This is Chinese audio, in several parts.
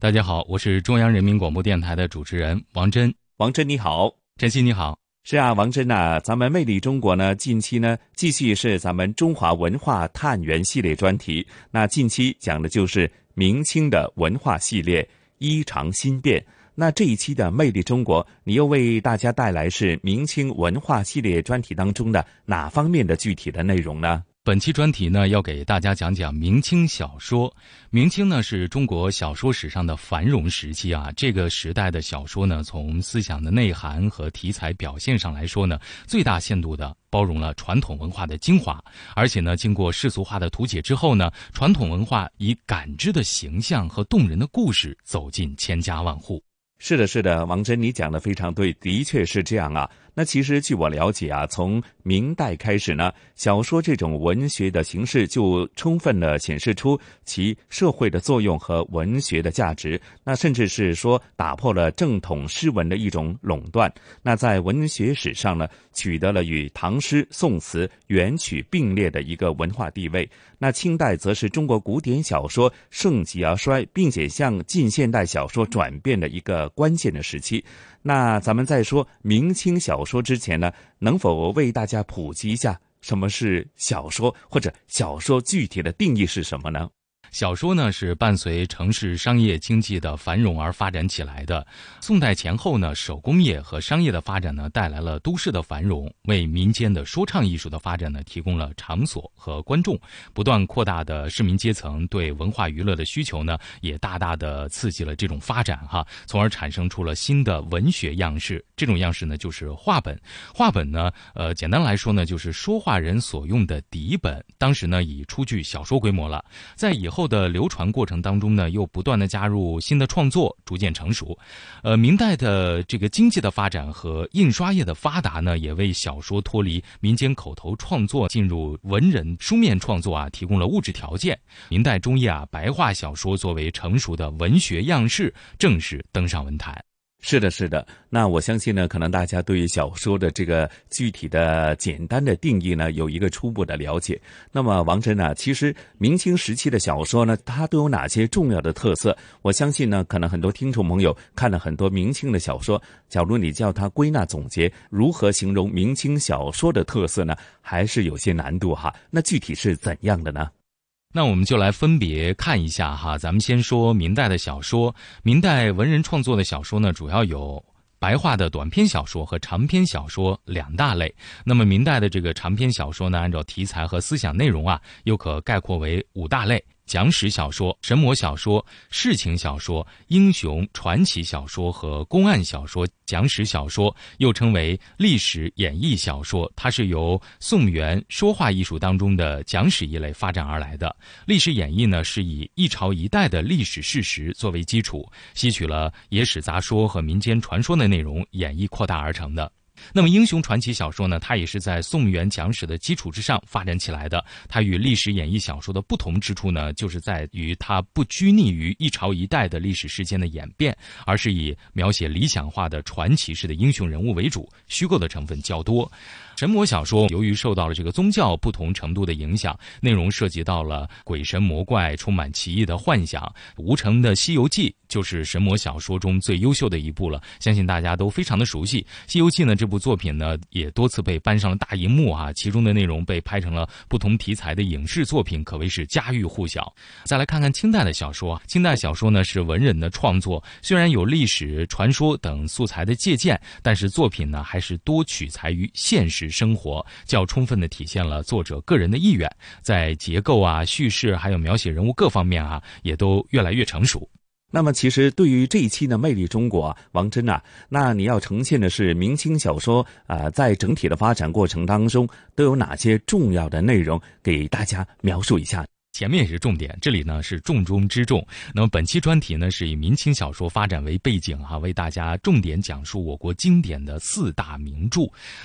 大家好，我是中央人民广播电台的主持人王真。王真你好，晨曦你好。是啊，王真呐，咱们魅力中国呢，近期呢继续是咱们中华文化探源系列专题。那近期讲的就是明清的文化系列《衣裳新变》。那这一期的魅力中国，你又为大家带来是明清文化系列专题当中的哪方面的具体的内容呢？本期专题呢，要给大家讲讲明清小说。明清呢是中国小说史上的繁荣时期啊。这个时代的小说呢，从思想的内涵和题材表现上来说呢，最大限度的包容了传统文化的精华。而且呢，经过世俗化的图解之后呢，传统文化以感知的形象和动人的故事走进千家万户。是的，是的，王真，你讲的非常对，的确是这样啊。那其实据我了解啊，从明代开始呢，小说这种文学的形式就充分的显示出其社会的作用和文学的价值。那甚至是说打破了正统诗文的一种垄断。那在文学史上呢，取得了与唐诗、宋词、元曲并列的一个文化地位。那清代则是中国古典小说盛极而衰，并且向近现代小说转变的一个关键的时期。那咱们在说明清小说之前呢，能否为大家普及一下什么是小说，或者小说具体的定义是什么呢？小说呢是伴随城市商业经济的繁荣而发展起来的。宋代前后呢，手工业和商业的发展呢，带来了都市的繁荣，为民间的说唱艺术的发展呢，提供了场所和观众。不断扩大的市民阶层对文化娱乐的需求呢，也大大的刺激了这种发展哈，从而产生出了新的文学样式。这种样式呢，就是话本。话本呢，呃，简单来说呢，就是说话人所用的底本。当时呢，已初具小说规模了。在以后。后的流传过程当中呢，又不断的加入新的创作，逐渐成熟。呃，明代的这个经济的发展和印刷业的发达呢，也为小说脱离民间口头创作，进入文人书面创作啊，提供了物质条件。明代中叶啊，白话小说作为成熟的文学样式，正式登上文坛。是的，是的。那我相信呢，可能大家对于小说的这个具体的、简单的定义呢，有一个初步的了解。那么，王真呢，其实明清时期的小说呢，它都有哪些重要的特色？我相信呢，可能很多听众朋友看了很多明清的小说，假如你叫他归纳总结，如何形容明清小说的特色呢，还是有些难度哈。那具体是怎样的呢？那我们就来分别看一下哈，咱们先说明代的小说。明代文人创作的小说呢，主要有白话的短篇小说和长篇小说两大类。那么明代的这个长篇小说呢，按照题材和思想内容啊，又可概括为五大类。讲史小说、神魔小说、世情小说、英雄传奇小说和公案小说。讲史小说又称为历史演绎小说，它是由宋元说话艺术当中的讲史一类发展而来的。历史演绎呢，是以一朝一代的历史事实作为基础，吸取了野史杂说和民间传说的内容，演绎扩大而成的。那么，英雄传奇小说呢？它也是在宋元讲史的基础之上发展起来的。它与历史演绎小说的不同之处呢，就是在于它不拘泥于一朝一代的历史事件的演变，而是以描写理想化的传奇式的英雄人物为主，虚构的成分较多。神魔小说由于受到了这个宗教不同程度的影响，内容涉及到了鬼神魔怪，充满奇异的幻想。吴承的《西游记》就是神魔小说中最优秀的一部了，相信大家都非常的熟悉。《西游记》呢这部作品呢也多次被搬上了大荧幕啊，其中的内容被拍成了不同题材的影视作品，可谓是家喻户晓。再来看看清代的小说，清代小说呢是文人的创作，虽然有历史传说等素材的借鉴，但是作品呢还是多取材于现实。生活较充分的体现了作者个人的意愿，在结构啊、叙事还有描写人物各方面啊，也都越来越成熟。那么，其实对于这一期的《魅力中国》，王真啊，那你要呈现的是明清小说啊，在整体的发展过程当中，都有哪些重要的内容，给大家描述一下？前面也是重点，这里呢是重中之重。那么本期专题呢是以明清小说发展为背景哈，为大家重点讲述我国经典的四大名著。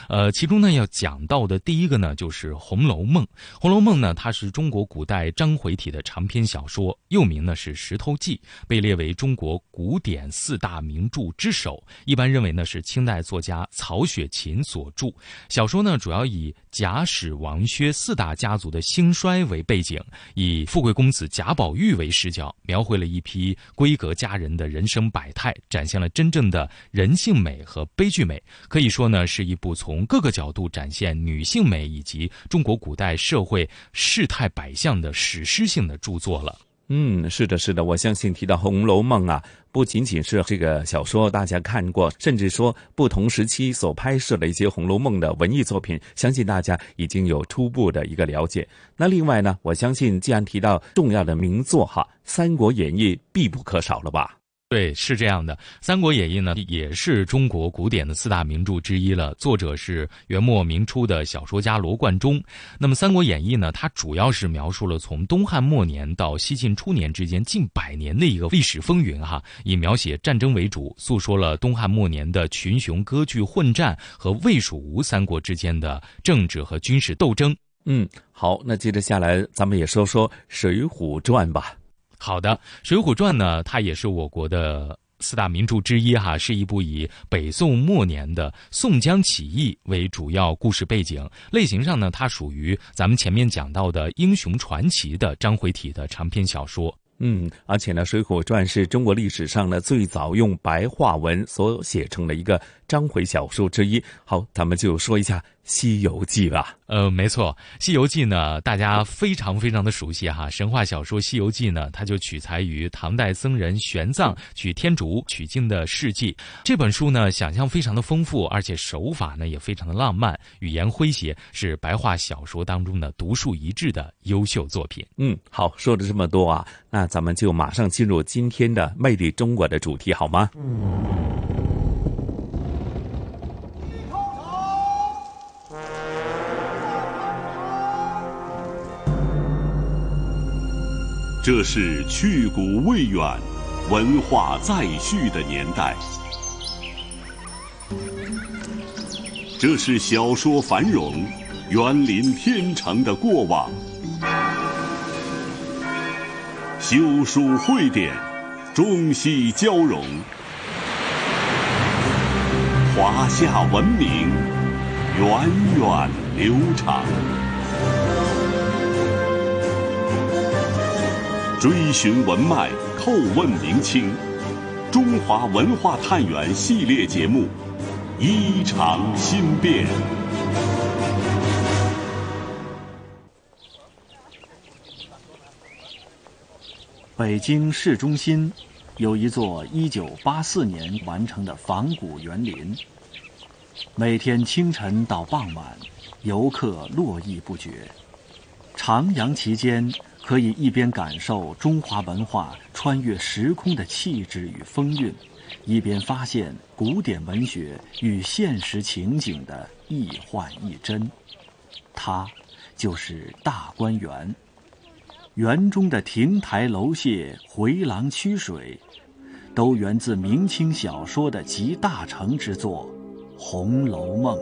呃，其中呢要讲到的第一个呢就是《红楼梦》。《红楼梦》呢它是中国古代章回体的长篇小说，又名呢是《石头记》，被列为中国古典四大名著之首。一般认为呢是清代作家曹雪芹所著。小说呢主要以贾史王薛四大家族的兴衰为背景。以富贵公子贾宝玉为视角，描绘了一批闺阁佳人的人生百态，展现了真正的人性美和悲剧美。可以说呢，是一部从各个角度展现女性美以及中国古代社会世态百相的史诗性的著作了。嗯，是的，是的，我相信提到《红楼梦》啊，不仅仅是这个小说大家看过，甚至说不同时期所拍摄的一些《红楼梦》的文艺作品，相信大家已经有初步的一个了解。那另外呢，我相信既然提到重要的名作哈，《三国演义》必不可少了吧？对，是这样的，《三国演义》呢也是中国古典的四大名著之一了。作者是元末明初的小说家罗贯中。那么，《三国演义》呢，它主要是描述了从东汉末年到西晋初年之间近百年的一个历史风云哈，以描写战争为主，诉说了东汉末年的群雄割据混战和魏蜀吴三国之间的政治和军事斗争。嗯，好，那接着下来咱们也说说《水浒传》吧。好的，《水浒传》呢，它也是我国的四大名著之一哈，是一部以北宋末年的宋江起义为主要故事背景，类型上呢，它属于咱们前面讲到的英雄传奇的章回体的长篇小说。嗯，而且呢，《水浒传》是中国历史上呢最早用白话文所写成的一个章回小说之一。好，咱们就说一下。《西游记》吧，呃，没错，《西游记》呢，大家非常非常的熟悉哈。神话小说《西游记》呢，它就取材于唐代僧人玄奘取天竺取经的事迹。这本书呢，想象非常的丰富，而且手法呢也非常的浪漫，语言诙谐，是白话小说当中的独树一帜的优秀作品。嗯，好，说了这么多啊，那咱们就马上进入今天的《魅力中国》的主题，好吗？这是去古未远、文化再续的年代。这是小说繁荣、园林天成的过往。修书汇典，中西交融，华夏文明源远流长。追寻文脉，叩问明清，中华文化探源系列节目，衣裳新变。北京市中心有一座1984年完成的仿古园林，每天清晨到傍晚，游客络绎不绝，徜徉其间。可以一边感受中华文化穿越时空的气质与风韵，一边发现古典文学与现实情景的一幻一真。它就是大观园。园中的亭台楼榭、回廊曲水，都源自明清小说的集大成之作《红楼梦》。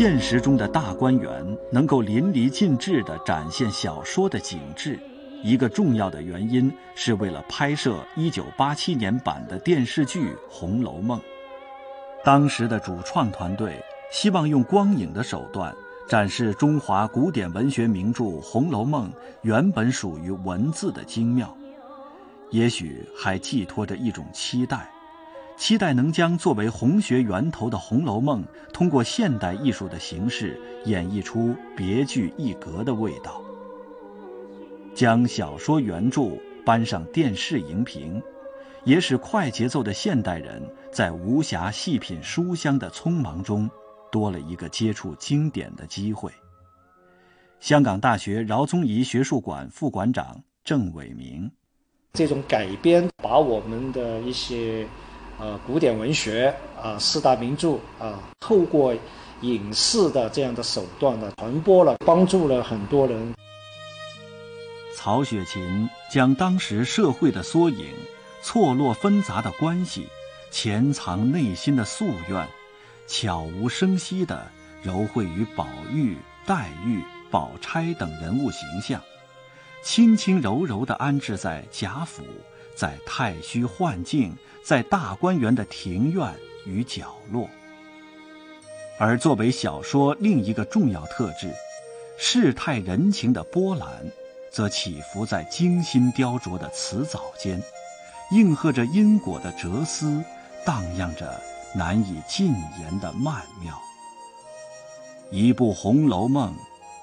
现实中的大观园能够淋漓尽致地展现小说的景致，一个重要的原因是为了拍摄1987年版的电视剧《红楼梦》。当时的主创团队希望用光影的手段展示中华古典文学名著《红楼梦》原本属于文字的精妙，也许还寄托着一种期待。期待能将作为红学源头的《红楼梦》，通过现代艺术的形式演绎出别具一格的味道。将小说原著搬上电视荧屏，也使快节奏的现代人在无暇细品书香的匆忙中，多了一个接触经典的机会。香港大学饶宗颐学术馆副馆长郑伟明：这种改编，把我们的一些。呃，古典文学啊，四大名著啊，透过影视的这样的手段呢，传播了，帮助了很多人。曹雪芹将当时社会的缩影、错落纷杂的关系、潜藏内心的夙愿，悄无声息地揉绘于宝玉、黛玉、宝钗等人物形象，轻轻柔柔地安置在贾府。在太虚幻境，在大观园的庭院与角落。而作为小说另一个重要特质，世态人情的波澜，则起伏在精心雕琢的词藻间，应和着因果的哲思，荡漾着难以尽言的曼妙。一部《红楼梦》，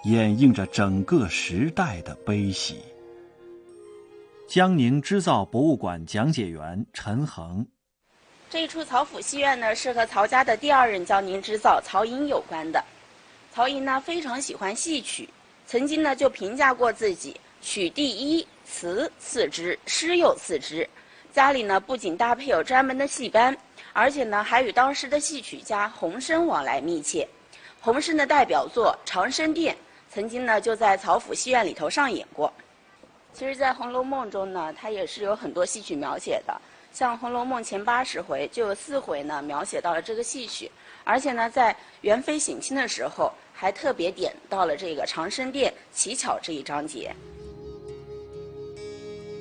掩映着整个时代的悲喜。江宁织造博物馆讲解员陈恒，这一出曹府戏院呢，是和曹家的第二任江宁织造曹寅有关的。曹寅呢非常喜欢戏曲，曾经呢就评价过自己曲第一，词次之，诗又次之。家里呢不仅搭配有专门的戏班，而且呢还与当时的戏曲家洪升往来密切。洪升的代表作《长生殿》，曾经呢就在曹府戏院里头上演过。其实，在《红楼梦》中呢，它也是有很多戏曲描写的。像《红楼梦》前八十回，就有四回呢描写到了这个戏曲，而且呢，在元妃省亲的时候，还特别点到了这个长生殿乞巧这一章节。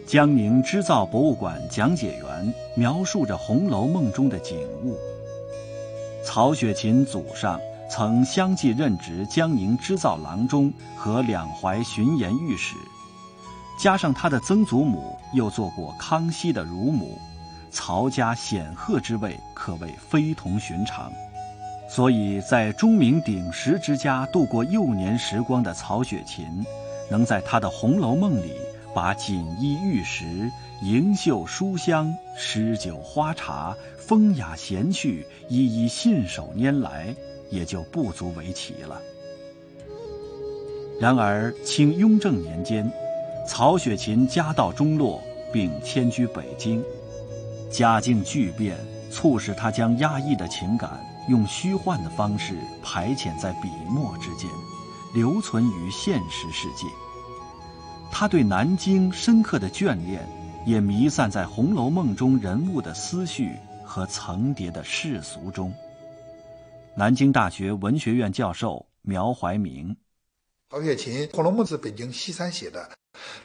江宁织造博物馆讲解员描述着《红楼梦》中的景物。曹雪芹祖上曾相继任职江宁织造郎中和两淮巡盐御史。加上他的曾祖母又做过康熙的乳母，曹家显赫之位可谓非同寻常，所以在钟鸣鼎食之家度过幼年时光的曹雪芹，能在他的《红楼梦》里把锦衣玉食、盈袖书香、诗酒花茶、风雅闲趣一一信手拈来，也就不足为奇了。然而清雍正年间。曹雪芹家道中落，并迁居北京，家境巨变，促使他将压抑的情感用虚幻的方式排遣在笔墨之间，留存于现实世界。他对南京深刻的眷恋，也弥散在《红楼梦》中人物的思绪和层叠的世俗中。南京大学文学院教授苗怀明，曹雪芹《红楼梦》是北京西山写的。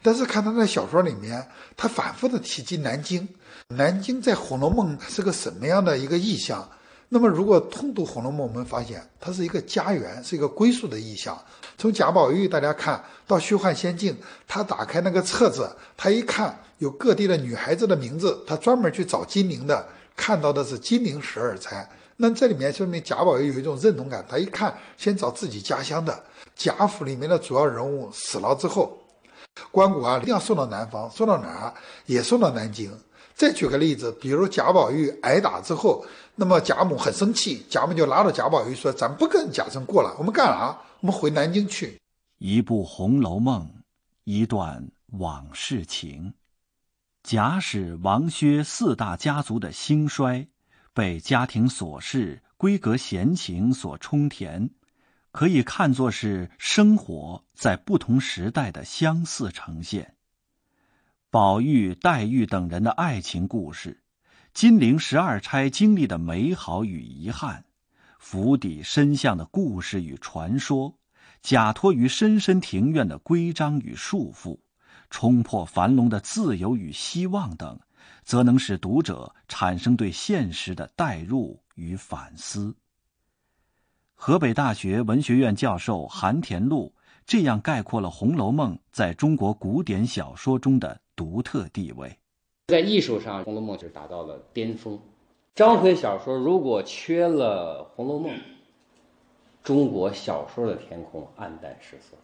但是看他在小说里面，他反复的提及南京，南京在《红楼梦》是个什么样的一个意象？那么如果通读《红楼梦》，我们发现它是一个家园，是一个归宿的意象。从贾宝玉大家看到虚幻仙境，他打开那个册子，他一看有各地的女孩子的名字，他专门去找金陵的，看到的是金陵十二钗。那这里面说明贾宝玉有一种认同感，他一看先找自己家乡的贾府里面的主要人物死了之后。关谷啊，一定要送到南方，送到哪儿？也送到南京。再举个例子，比如贾宝玉挨打之后，那么贾母很生气，贾母就拉着贾宝玉说：“咱不跟贾政过了，我们干啥？我们回南京去。”一部《红楼梦》，一段往事情。贾史王薛四大家族的兴衰，被家庭琐事、闺阁闲情所充填。可以看作是生活在不同时代的相似呈现。宝玉、黛玉等人的爱情故事，金陵十二钗经历的美好与遗憾，府邸深巷的故事与传说，假托于深深庭院的规章与束缚，冲破樊笼的自由与希望等，则能使读者产生对现实的代入与反思。河北大学文学院教授韩田禄这样概括了《红楼梦》在中国古典小说中的独特地位：在艺术上，《红楼梦》就达到了巅峰。章回小说如果缺了《红楼梦》，中国小说的天空暗淡失色。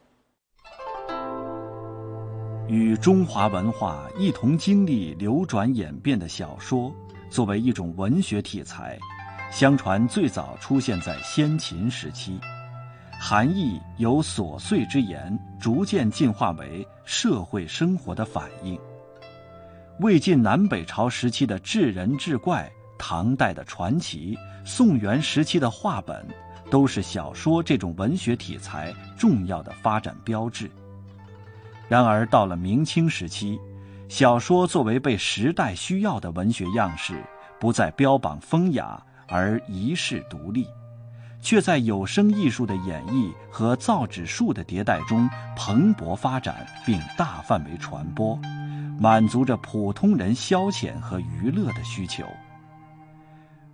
与中华文化一同经历流转演变的小说，作为一种文学题材，相传最早出现在先秦时期，含义由琐碎之言逐渐进化为社会生活的反应。魏晋南北朝时期的志人志怪。唐代的传奇、宋元时期的话本，都是小说这种文学题材重要的发展标志。然而，到了明清时期，小说作为被时代需要的文学样式，不再标榜风雅，而遗世独立，却在有声艺术的演绎和造纸术的迭代中蓬勃发展，并大范围传播，满足着普通人消遣和娱乐的需求。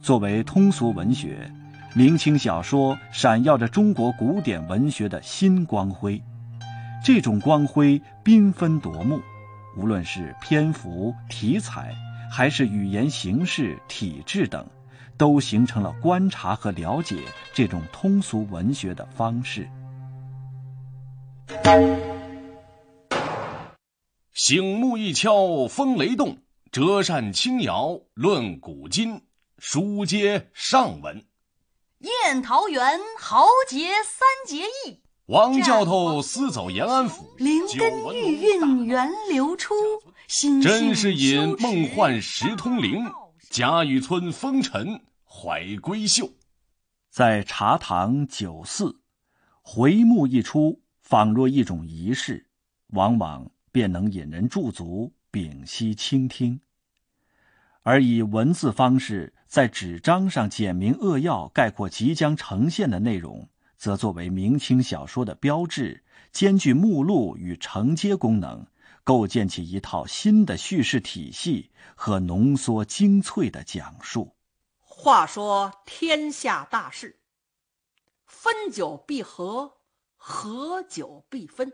作为通俗文学，明清小说闪耀着中国古典文学的新光辉。这种光辉缤纷夺目，无论是篇幅、题材，还是语言形式、体制等，都形成了观察和了解这种通俗文学的方式。醒目一敲风雷动，折扇轻摇论古今。书接上文，宴桃园豪杰三结义，王教头私走延安府，灵根玉韵源流出，真是引梦幻石通灵，贾雨村风尘怀闺秀。在茶堂酒肆，回目一出，仿若一种仪式，往往便能引人驻足，屏息倾听。而以文字方式在纸张上简明扼要概括即将呈现的内容，则作为明清小说的标志，兼具目录与承接功能，构建起一套新的叙事体系和浓缩精粹的讲述。话说天下大事，分久必合，合久必分。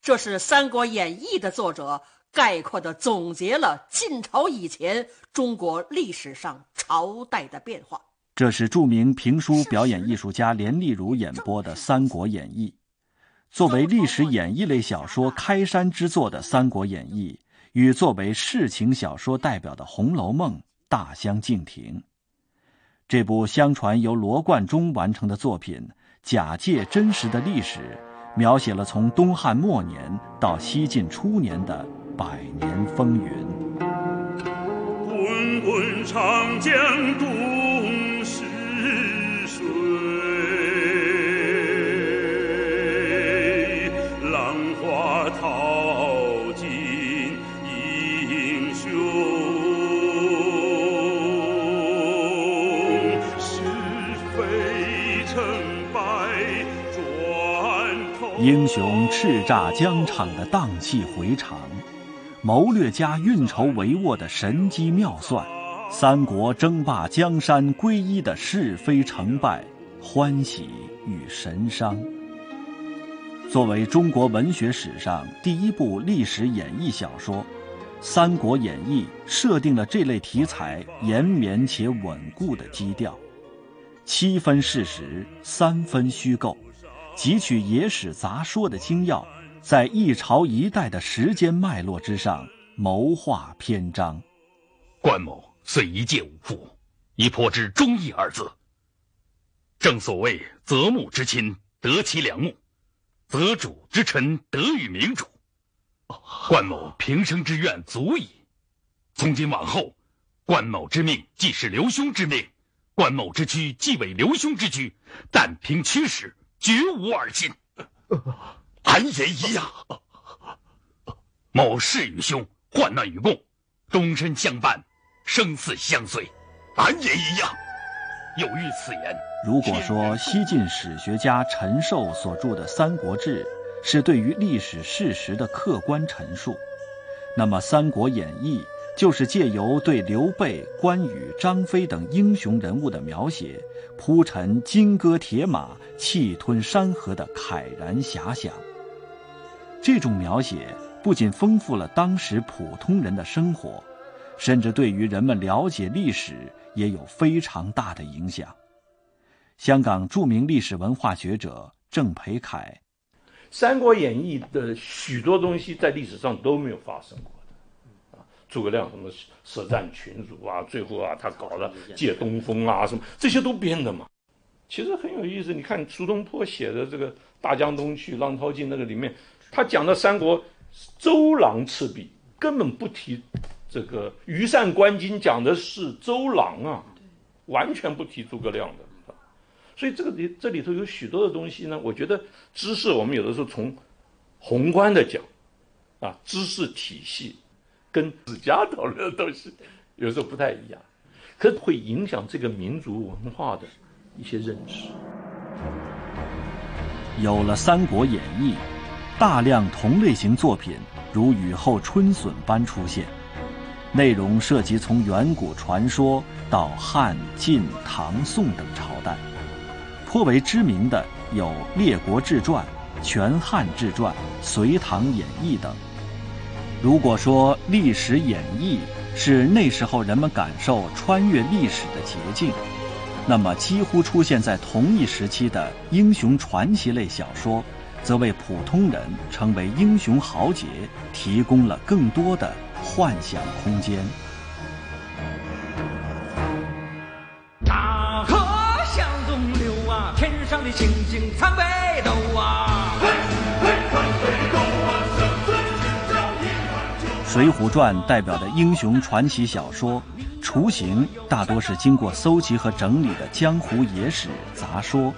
这是《三国演义》的作者。概括的总结了晋朝以前中国历史上朝代的变化。这是著名评书表演艺术家连丽如演播的《三国演义》。作为历史演绎类小说开山之作的《三国演义》，与作为世情小说代表的《红楼梦》大相径庭。这部相传由罗贯中完成的作品，假借真实的历史，描写了从东汉末年到西晋初年的。百年风云。滚滚长江东英雄叱咤疆场的荡气回肠。谋略家运筹帷幄的神机妙算，三国争霸江山归一的是非成败、欢喜与神伤。作为中国文学史上第一部历史演绎小说，《三国演义》设定了这类题材延绵且稳固的基调，七分事实，三分虚构，汲取野史杂说的精要。在一朝一代的时间脉络之上谋划篇章，关某虽一介武夫，亦颇知忠义二字。正所谓择木之亲得其良木，择主之臣得与明主。关某平生之愿足矣。从今往后，关某之命既是刘兄之命，关某之躯既为刘兄之躯，但凭驱使，绝无二心。俺也一样。某事与兄患难与共，终身相伴，生死相随。俺也一样。有遇此言。如果说西晋史学家陈寿所著的《三国志》是对于历史事实的客观陈述，那么《三国演义》就是借由对刘备、关羽、张飞等英雄人物的描写，铺陈金戈铁马、气吞山河的慨然遐想。这种描写不仅丰富了当时普通人的生活，甚至对于人们了解历史也有非常大的影响。香港著名历史文化学者郑培凯，《三国演义》的许多东西在历史上都没有发生过，诸葛亮什么舌战群儒啊，最后啊他搞了借东风啊什么，这些都编的嘛。其实很有意思，你看苏东坡写的这个《大江东去》《浪淘尽》那个里面，他讲的三国，周郎赤壁根本不提这个羽扇纶巾，讲的是周郎啊，完全不提诸葛亮的。所以这个里这里头有许多的东西呢，我觉得知识我们有的时候从宏观的讲，啊，知识体系跟史家讨论的东西有时候不太一样，可会影响这个民族文化的一些认识。有了《三国演义》，大量同类型作品如雨后春笋般出现，内容涉及从远古传说到汉、晋、唐、宋等朝代。颇为知名的有《列国志传》《全汉志传》《隋唐演义》等。如果说历史演绎是那时候人们感受穿越历史的捷径，那么几乎出现在同一时期的英雄传奇类小说，则为普通人成为英雄豪杰提供了更多的幻想空间。大河向东流啊，天上的星星参北斗啊！《水浒传》代表的英雄传奇小说，雏形大多是经过搜集和整理的江湖野史杂说，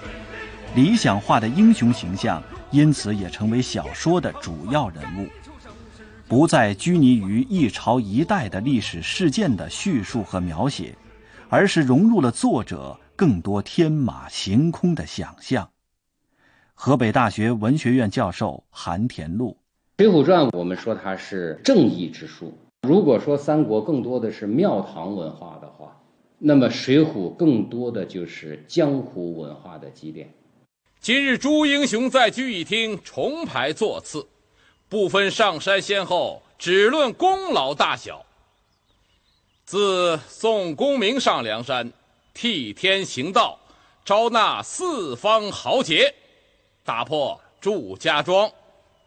理想化的英雄形象因此也成为小说的主要人物，不再拘泥于一朝一代的历史事件的叙述和描写，而是融入了作者。更多天马行空的想象。河北大学文学院教授韩田禄，《水浒传》我们说它是正义之书。如果说三国更多的是庙堂文化的话，那么《水浒》更多的就是江湖文化的积淀。今日诸英雄在聚义厅重排座次，不分上山先后，只论功劳大小。自宋公明上梁山。替天行道，招纳四方豪杰，打破祝家庄、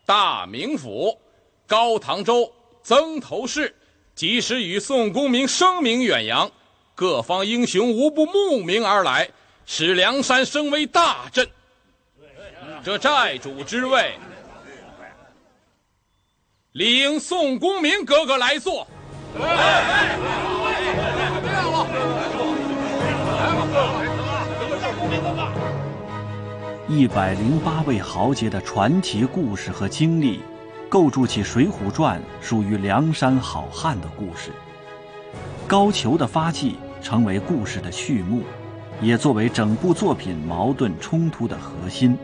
大名府、高唐州、曾头市，及时与宋公明声名远扬，各方英雄无不慕名而来，使梁山声威大振。这寨主之位，理应宋公明哥哥来做。一百零八位豪杰的传奇故事和经历，构筑起《水浒传》属于梁山好汉的故事。高俅的发迹成为故事的序幕，也作为整部作品矛盾冲突的核心。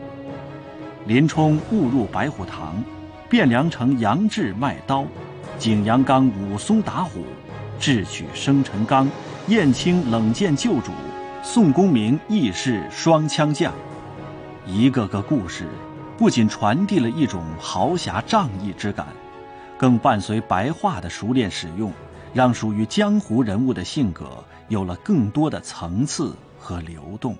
林冲误入白虎堂，汴梁城杨志卖刀，景阳冈武松打虎，智取生辰纲，燕青冷箭救主，宋公明义士双枪将。一个个故事，不仅传递了一种豪侠仗义之感，更伴随白话的熟练使用，让属于江湖人物的性格有了更多的层次和流动。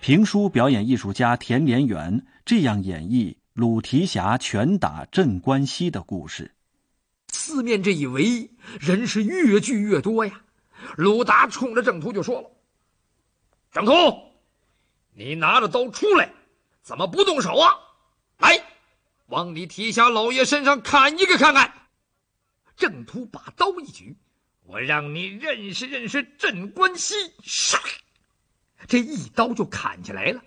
评书表演艺术家田连元这样演绎鲁提辖拳打镇关西的故事：四面这一围，人是越聚越多呀。鲁达冲着郑屠就说了：“郑屠。”你拿着刀出来，怎么不动手啊？来，往你提辖老爷身上砍一个看看。郑屠把刀一举，我让你认识认识镇关西。唰，这一刀就砍下来了。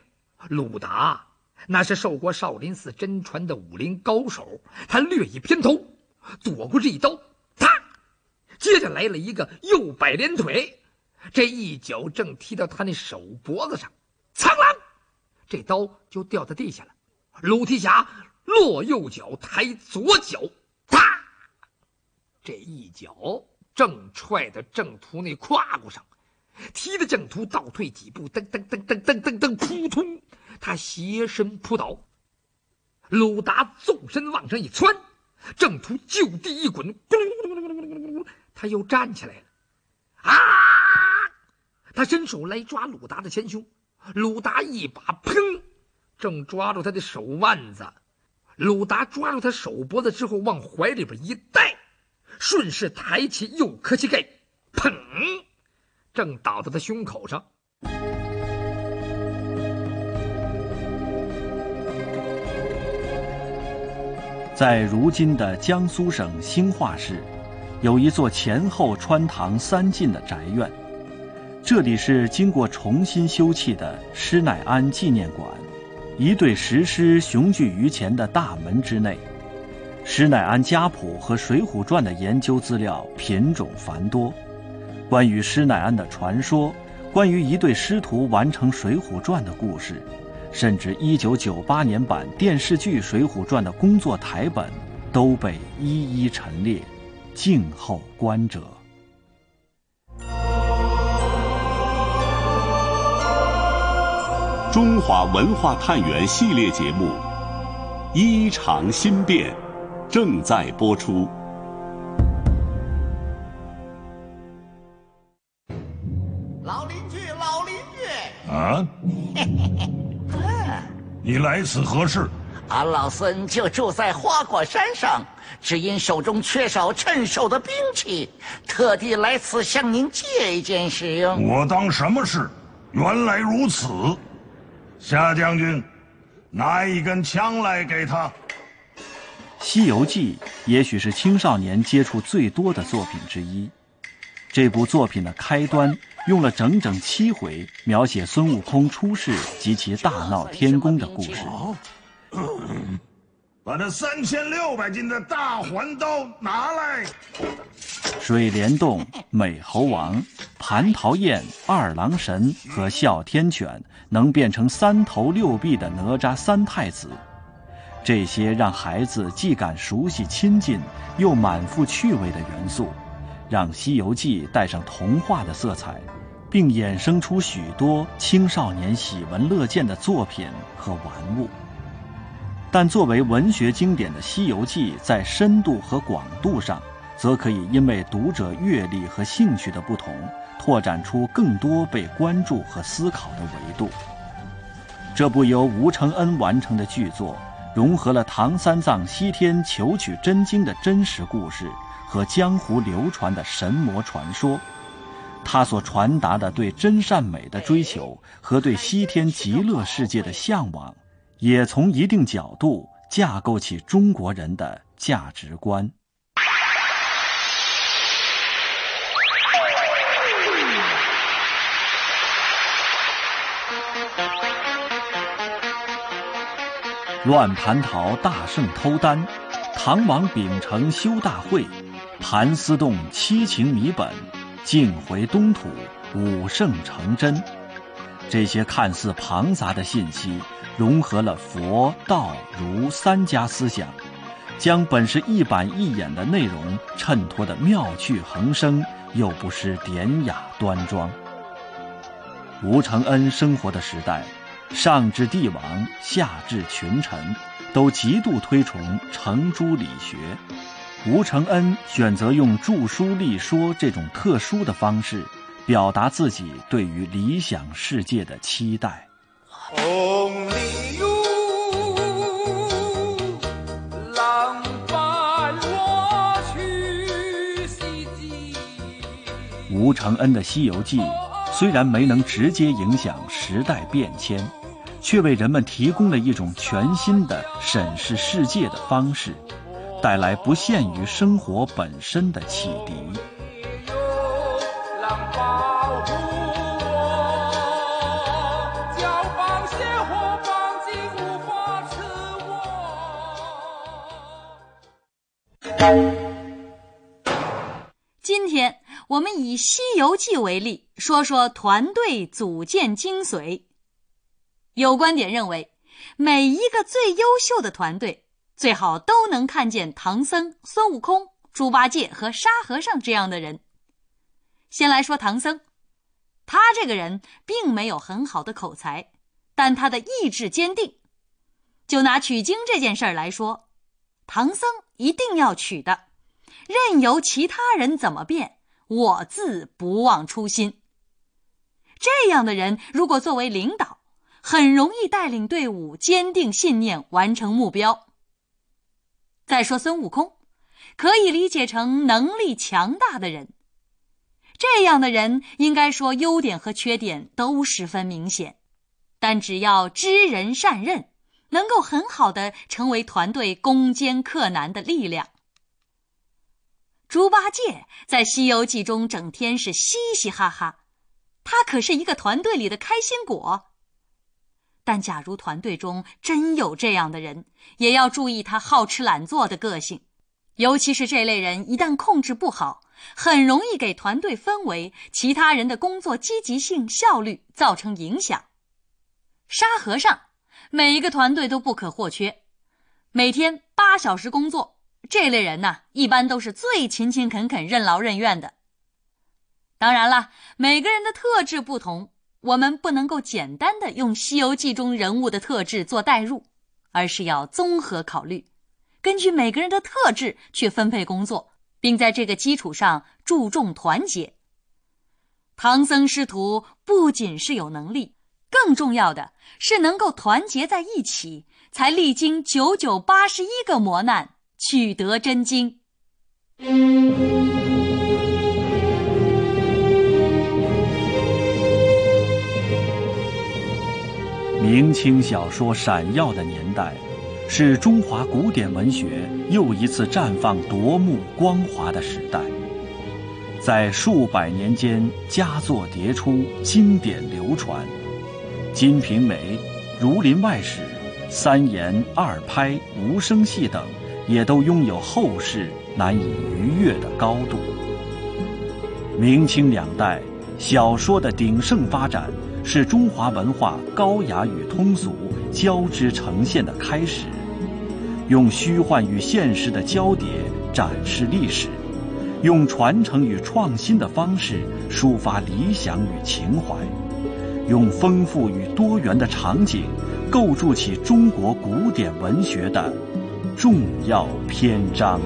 鲁达那是受过少林寺真传的武林高手，他略一偏头，躲过这一刀，啪，接着来了一个右摆连腿。这一脚正踢到他那手脖子上，苍啷，这刀就掉在地下了。鲁提辖落右脚，抬左脚，啪！这一脚正踹在郑屠那胯骨上，踢得郑屠倒退几步，噔噔噔噔噔噔噔，扑通，他斜身扑倒。鲁达纵身往上一窜，郑屠就地一滚，咕噜咕噜咕噜咕噜咕噜，他又站起来了。啊！他伸手来抓鲁达的前胸，鲁达一把砰，正抓住他的手腕子。鲁达抓住他手脖子之后，往怀里边一带，顺势抬起右磕膝盖，砰，正倒在他胸口上。在如今的江苏省兴化市，有一座前后穿堂三进的宅院，这里是经过重新修葺的施耐庵纪念馆。一对石狮雄踞于前的大门之内，施耐庵家谱和《水浒传》的研究资料品种繁多。关于施耐庵的传说，关于一对师徒完成《水浒传》的故事，甚至1998年版电视剧《水浒传》的工作台本，都被一一陈列，静候观者。中华文化探源系列节目《衣裳新变》正在播出。老邻居，老邻居，啊，你来此何事？俺老孙就住在花果山上，只因手中缺少趁手的兵器，特地来此向您借一件使用。我当什么事？原来如此。夏将军，拿一根枪来给他。《西游记》也许是青少年接触最多的作品之一。这部作品的开端用了整整七回描写孙悟空出世及其大闹天宫的故事。把那三千六百斤的大环刀拿来。水帘洞、美猴王、蟠桃宴、二郎神和哮天犬能变成三头六臂的哪吒三太子，这些让孩子既感熟悉亲近，又满腹趣味的元素，让《西游记》带上童话的色彩，并衍生出许多青少年喜闻乐见的作品和玩物。但作为文学经典的《西游记》，在深度和广度上，则可以因为读者阅历和兴趣的不同，拓展出更多被关注和思考的维度。这部由吴承恩完成的巨作，融合了唐三藏西天求取真经的真实故事和江湖流传的神魔传说。它所传达的对真善美的追求和对西天极乐世界的向往。也从一定角度架构起中国人的价值观。乱蟠桃大圣偷丹，唐王秉承修大会，盘丝洞七情谜本，径回东土五圣成真。这些看似庞杂的信息。融合了佛道儒三家思想，将本是一板一眼的内容衬托得妙趣横生，又不失典雅端庄。吴承恩生活的时代，上至帝王，下至群臣，都极度推崇程朱理学。吴承恩选择用著书立说这种特殊的方式，表达自己对于理想世界的期待。吴承恩的《西游记》虽然没能直接影响时代变迁，却为人们提供了一种全新的审视世界的方式，带来不限于生活本身的启迪。今天我们以《西游记》为例，说说团队组建精髓。有观点认为，每一个最优秀的团队，最好都能看见唐僧、孙悟空、猪八戒和沙和尚这样的人。先来说唐僧，他这个人并没有很好的口才，但他的意志坚定。就拿取经这件事儿来说，唐僧一定要取的，任由其他人怎么变，我自不忘初心。这样的人，如果作为领导，很容易带领队伍坚定信念，完成目标。再说孙悟空，可以理解成能力强大的人。这样的人应该说优点和缺点都十分明显，但只要知人善任，能够很好的成为团队攻坚克难的力量。猪八戒在《西游记》中整天是嘻嘻哈哈，他可是一个团队里的开心果。但假如团队中真有这样的人，也要注意他好吃懒做的个性，尤其是这类人一旦控制不好。很容易给团队氛围、其他人的工作积极性、效率造成影响。沙和尚，每一个团队都不可或缺，每天八小时工作，这类人呢，一般都是最勤勤恳恳、任劳任怨的。当然了，每个人的特质不同，我们不能够简单的用《西游记》中人物的特质做代入，而是要综合考虑，根据每个人的特质去分配工作。并在这个基础上注重团结。唐僧师徒不仅是有能力，更重要的是能够团结在一起，才历经九九八十一个磨难，取得真经。明清小说闪耀的年代。是中华古典文学又一次绽放夺目光华的时代，在数百年间佳作迭出，经典流传，《金瓶梅》《儒林外史》《三言二拍》《无声戏》等，也都拥有后世难以逾越的高度。明清两代小说的鼎盛发展，是中华文化高雅与通俗交织呈现的开始。用虚幻与现实的交叠展示历史，用传承与创新的方式抒发理想与情怀，用丰富与多元的场景构筑起中国古典文学的重要篇章。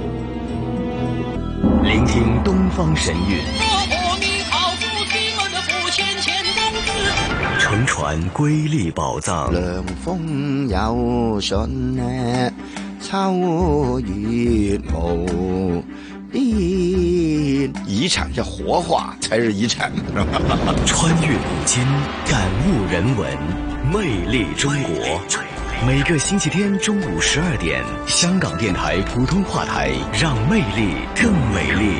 聆听东方神韵，乘船瑰丽宝藏。凉风有信呢。超越无边，遗产要活化才是遗产，穿越古今，感悟人文，魅力中国。每个星期天中午十二点，香港电台普通话台，让魅力更美丽。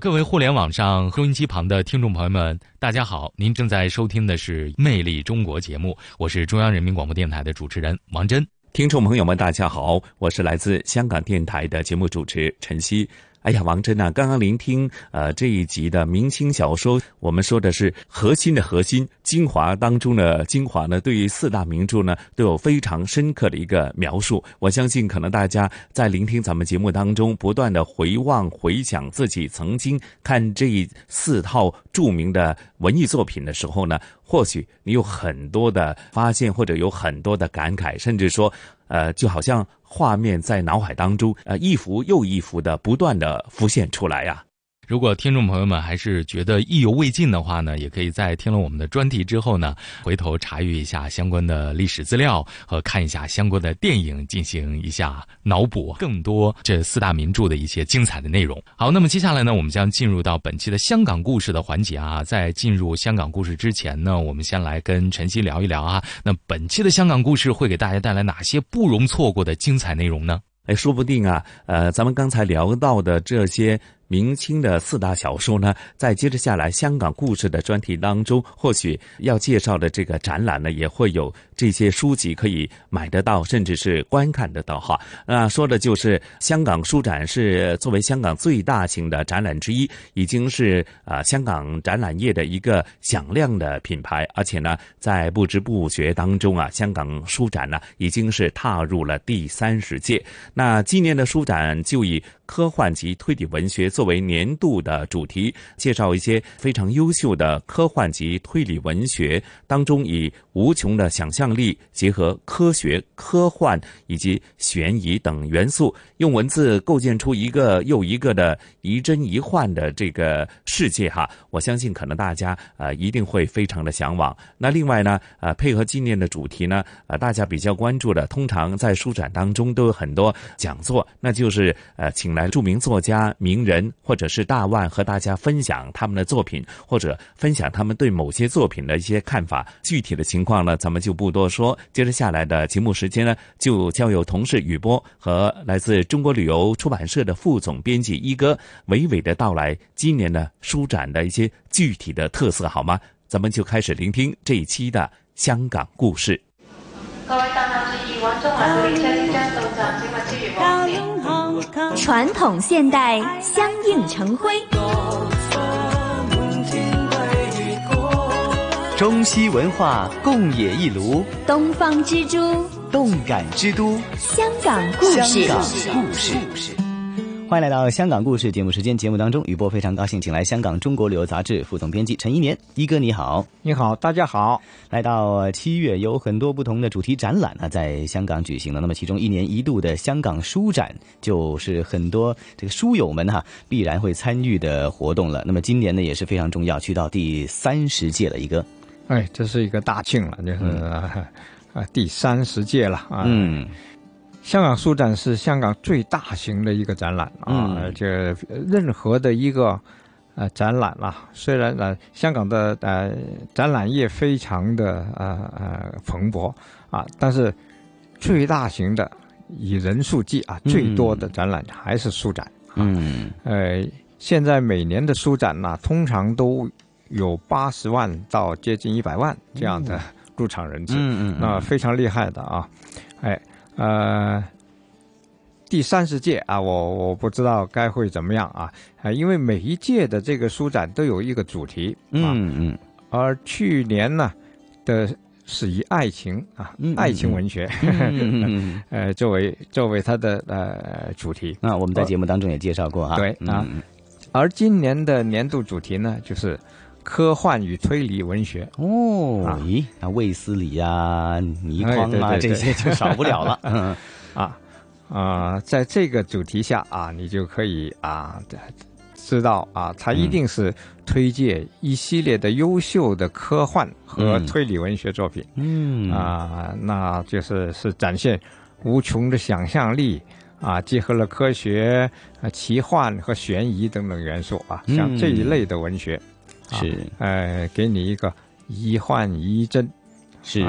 各位互联网上收音机旁的听众朋友们，大家好，您正在收听的是《魅力中国》节目，我是中央人民广播电台的主持人王真。听众朋友们，大家好，我是来自香港电台的节目主持陈曦。哎呀，王真啊，刚刚聆听呃这一集的明清小说，我们说的是核心的核心精华当中的精华呢，对于四大名著呢都有非常深刻的一个描述。我相信，可能大家在聆听咱们节目当中，不断的回望回想自己曾经看这四套著名的文艺作品的时候呢，或许你有很多的发现，或者有很多的感慨，甚至说。呃，就好像画面在脑海当中，呃，一幅又一幅的不断的浮现出来呀。如果听众朋友们还是觉得意犹未尽的话呢，也可以在听了我们的专题之后呢，回头查阅一下相关的历史资料和看一下相关的电影，进行一下脑补更多这四大名著的一些精彩的内容。好，那么接下来呢，我们将进入到本期的香港故事的环节啊。在进入香港故事之前呢，我们先来跟晨曦聊一聊啊。那本期的香港故事会给大家带来哪些不容错过的精彩内容呢？哎，说不定啊，呃，咱们刚才聊到的这些。明清的四大小说呢，在接着下来香港故事的专题当中，或许要介绍的这个展览呢，也会有这些书籍可以买得到，甚至是观看得到哈。那说的就是香港书展是作为香港最大型的展览之一，已经是啊香港展览业的一个响亮的品牌，而且呢，在不知不觉当中啊，香港书展呢已经是踏入了第三十届。那今年的书展就以科幻及推理文学作为年度的主题，介绍一些非常优秀的科幻及推理文学当中，以无穷的想象力结合科学、科幻以及悬疑等元素，用文字构建出一个又一个的疑真疑幻的这个世界哈。我相信可能大家呃一定会非常的向往。那另外呢，呃，配合今年的主题呢，呃，大家比较关注的，通常在书展当中都有很多讲座，那就是呃请。来，著名作家、名人或者是大腕和大家分享他们的作品，或者分享他们对某些作品的一些看法。具体的情况呢，咱们就不多说。接着下来的节目时间呢，就交由同事雨波和来自中国旅游出版社的副总编辑一哥娓娓的道来今年的书展的一些具体的特色，好吗？咱们就开始聆听这一期的香港故事。各位乘客注意，往中环列车即将到站，请勿超越黄线。传统现代相映成辉，中西文化共冶一炉，东方之珠，动感之都，香港故事。香港故事。欢迎来到香港故事节目时间。节目当中，雨波非常高兴，请来香港中国旅游杂志副总编辑陈一年一哥，你好，你好，大家好。来到七月，有很多不同的主题展览呢，在香港举行了。那么，其中一年一度的香港书展，就是很多这个书友们哈必然会参与的活动了。那么，今年呢也是非常重要，去到第三十届了，一个。哎，这是一个大庆了，就是 啊，第三十届了啊。嗯。香港书展是香港最大型的一个展览啊，而且任何的一个呃展览啦，虽然呢香港的呃展览业非常的呃呃蓬勃啊，但是最大型的以人数计啊最多的展览还是书展。嗯，呃，现在每年的书展呢，通常都有八十万到接近一百万这样的入场人次，嗯嗯，那非常厉害的啊，哎。呃，第三十届啊，我我不知道该会怎么样啊。啊，因为每一届的这个书展都有一个主题，嗯嗯，而去年呢的是以爱情啊，爱情文学，呃，作为作为它的呃主题，那我们在节目当中也介绍过啊，对啊，而今年的年度主题呢，就是。科幻与推理文学。哦，咦，那卫斯理啊、倪匡啊这些就少不了了。啊啊，在这个主题下啊，你就可以啊知道啊，他一定是推荐一系列的优秀的科幻和推理文学作品。嗯。啊，那就是是展现无穷的想象力啊，结合了科学、奇幻和悬疑等等元素啊，像这一类的文学。是，呃，给你一个一幻一真，是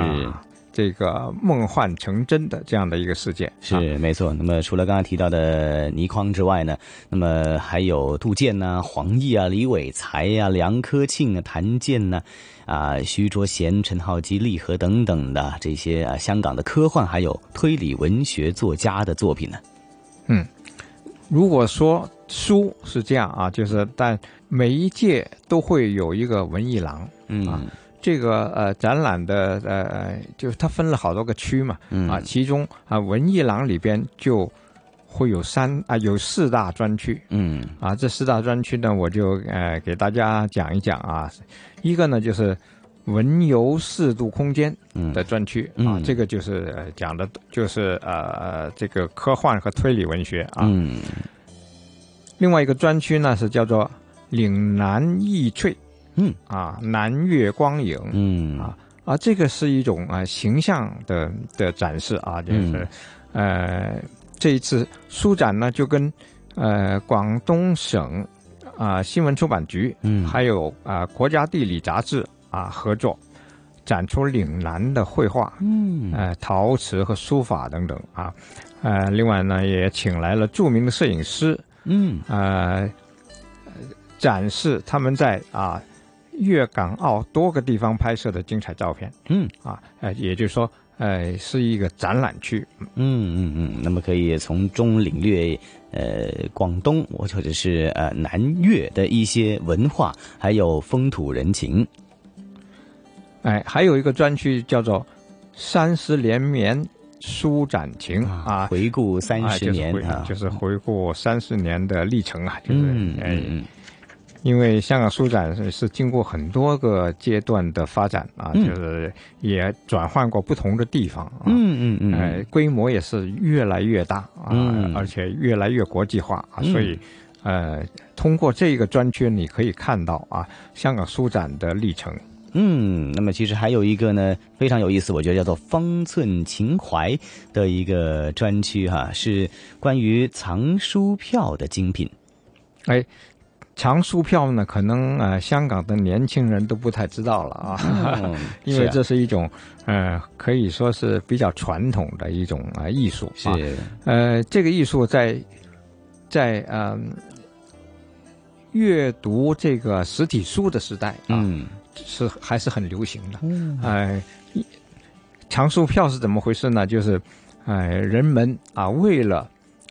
这个梦幻成真的这样的一个世界，是没错。那么除了刚刚提到的倪匡之外呢，那么还有杜建呐、黄奕啊、李伟才呀、梁科庆啊、谭健呐、啊徐卓贤、陈浩基、利和等等的这些啊香港的科幻还有推理文学作家的作品呢。嗯，如果说书是这样啊，就是但。每一届都会有一个文艺廊，啊，这个呃展览的呃就是它分了好多个区嘛，啊，其中啊文艺廊里边就会有三啊有四大专区，嗯，啊这四大专区呢我就呃给大家讲一讲啊，一个呢就是文游四度空间的专区啊，这个就是讲的就是呃这个科幻和推理文学啊，另外一个专区呢是叫做。岭南异翠，嗯。啊，南岳光影，嗯。啊啊，这个是一种啊形象的的展示啊，就是呃这一次书展呢，就跟呃广东省啊新闻出版局，嗯，还有啊国家地理杂志啊合作，展出岭南的绘画，嗯，呃陶瓷和书法等等啊，呃另外呢也请来了著名的摄影师，嗯。啊。展示他们在啊粤港澳多个地方拍摄的精彩照片。嗯啊，呃，也就是说，呃，是一个展览区。嗯嗯嗯，那么可以从中领略呃广东或者是呃南粤的一些文化，还有风土人情。哎，还有一个专区叫做“三十连绵书展情”啊，回顾三十年啊，就是回顾三十年的历程啊，就是嗯嗯。因为香港书展是是经过很多个阶段的发展啊，嗯就是也转换过不同的地方啊，嗯嗯嗯，哎，规模也是越来越大啊，嗯而且越来越国际化啊，嗯所以呃，通过这个专区你可以看到啊，香港书展的历程。嗯，那么其实还有一个呢，非常有意思，我觉得叫做“方寸情怀”的一个专区哈，是关于藏书票的精品。哎。藏书票呢，可能呃，香港的年轻人都不太知道了啊，嗯、因为这是一种呃，可以说是比较传统的一种啊、呃、艺术。是，呃，这个艺术在在呃阅读这个实体书的时代啊，嗯、是还是很流行的。嗯，呃，藏书票是怎么回事呢？就是呃，人们啊，为了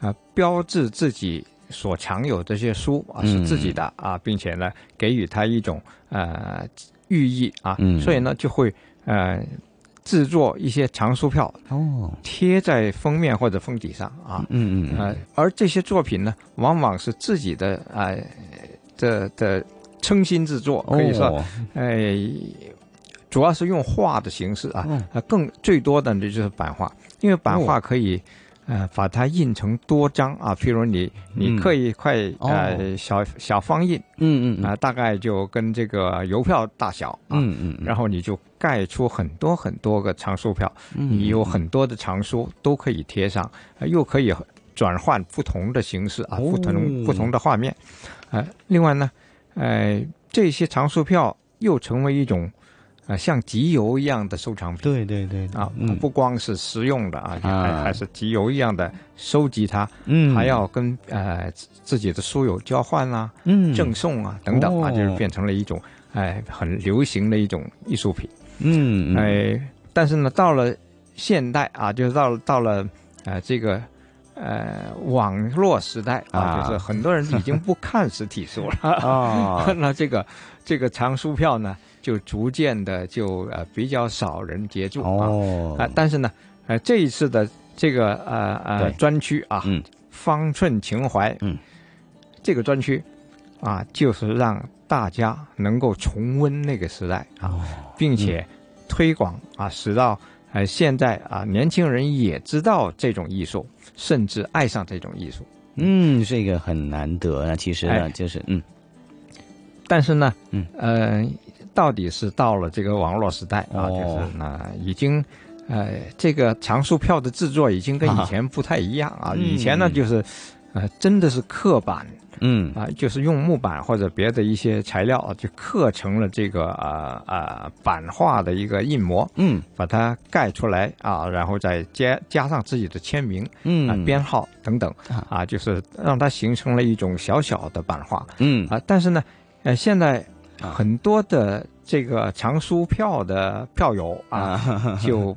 啊、呃、标志自己。所藏有这些书啊是自己的啊，并且呢给予他一种呃寓意啊，嗯、所以呢就会呃制作一些藏书票哦，贴在封面或者封底上啊，嗯嗯呃，而这些作品呢往往是自己的呃的的称心制作，可以说哎、呃、主要是用画的形式啊，呃更最多的呢就是版画，因为版画可以。呃，把它印成多张啊，譬如你你刻一块、嗯、呃、哦、小小方印，嗯嗯啊、呃，大概就跟这个邮票大小啊，嗯嗯，然后你就盖出很多很多个藏书票，嗯，你有很多的藏书都可以贴上，呃、又可以转换不同的形式啊，哦、不同不同的画面，呃，另外呢，呃，这些藏书票又成为一种。啊、呃，像集邮一样的收藏品，对对对啊，嗯、不光是实用的啊，啊还还是集邮一样的收集它，嗯，还要跟呃自己的书友交换啊，嗯，赠送啊等等啊，哦、就是变成了一种哎、呃、很流行的一种艺术品，嗯，哎、呃，但是呢，到了现代啊，就是到了到了呃这个呃网络时代啊，啊。就是很多人已经不看实体书了啊，那这个这个藏书票呢？就逐渐的就呃比较少人接触啊，哦、啊，但是呢，呃这一次的这个呃呃专区啊，嗯，方寸情怀，嗯，这个专区啊，就是让大家能够重温那个时代啊，哦、并且推广啊，使到呃现在啊年轻人也知道这种艺术，甚至爱上这种艺术。嗯，这个很难得啊，其实呢，哎、就是嗯，但是呢，嗯。呃。到底是到了这个网络时代啊，哦、就是那已经，呃，这个藏书票的制作已经跟以前不太一样啊。啊以前呢，就是，呃，真的是刻板，嗯。啊，就是用木板或者别的一些材料啊，就刻成了这个呃呃版画的一个印模，嗯，把它盖出来啊，然后再加加上自己的签名，嗯。啊，编号等等啊，就是让它形成了一种小小的版画，嗯。啊，但是呢，呃，现在。很多的这个藏书票的票友啊，就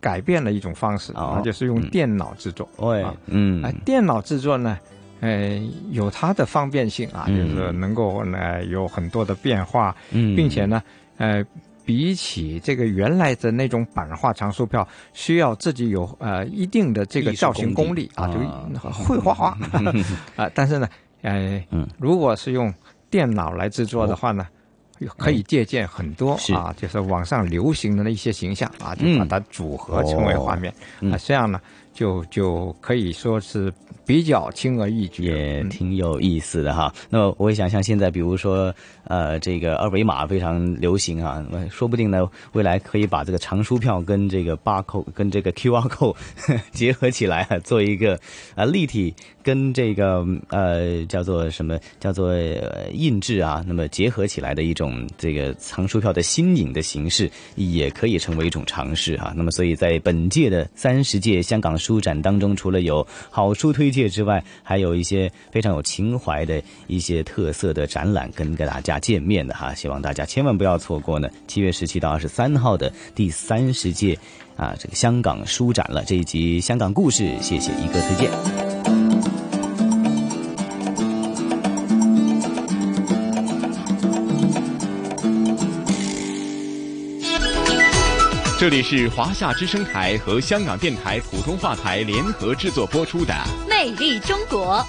改变了一种方式啊，就是用电脑制作。哦、啊，嗯，啊，电脑制作呢，呃，有它的方便性啊，嗯、就是能够呢有很多的变化，嗯，并且呢，呃，比起这个原来的那种版画藏书票，需要自己有呃一定的这个造型功力啊，就会画画。啊，但是呢，呃，嗯，如果是用电脑来制作的话呢，可以借鉴很多啊，就是网上流行的一些形象啊，就把它组合成为画面。啊，这样呢，就就可以说是比较轻而易举，也挺有意思的哈。那么我也想像现在，比如说呃，这个二维码非常流行啊，说不定呢，未来可以把这个藏书票跟这个八扣跟这个 QR code 结合起来，做一个啊立体。跟这个呃叫做什么叫做、印制啊，那么结合起来的一种这个藏书票的新颖的形式，也可以成为一种尝试哈、啊。那么所以在本届的三十届香港书。展当中，除了有好书推介之外，还有一些非常有情怀的一些特色的展览跟跟大家家见面的哈，希望大家千万不要错过呢。七月十七到二十三号的第三十届啊这个香港书展了。这一集香港故事，谢谢一哥推荐。这里是华夏之声台和香港电台普通话台联合制作播出的《魅力中国》。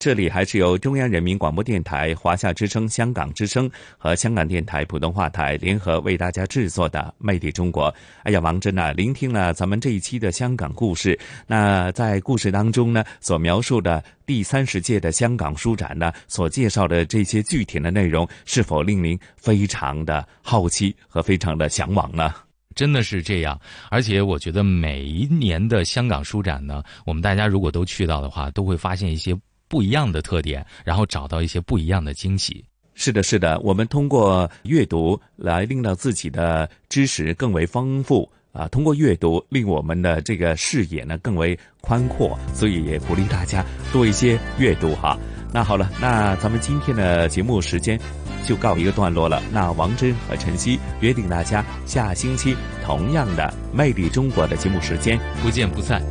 这里还是由中央人民广播电台、华夏之声、香港之声和香港电台普通话台联合为大家制作的《魅力中国》。哎呀，王真啊，聆听了咱们这一期的香港故事，那在故事当中呢，所描述的第三十届的香港书展呢，所介绍的这些具体的内容，是否令您非常的好奇和非常的向往呢？真的是这样，而且我觉得每一年的香港书展呢，我们大家如果都去到的话，都会发现一些。不一样的特点，然后找到一些不一样的惊喜。是的，是的，我们通过阅读来令到自己的知识更为丰富啊，通过阅读令我们的这个视野呢更为宽阔，所以也鼓励大家多一些阅读哈。那好了，那咱们今天的节目时间就告一个段落了。那王真和晨曦约定大家下星期同样的《魅力中国》的节目时间不见不散。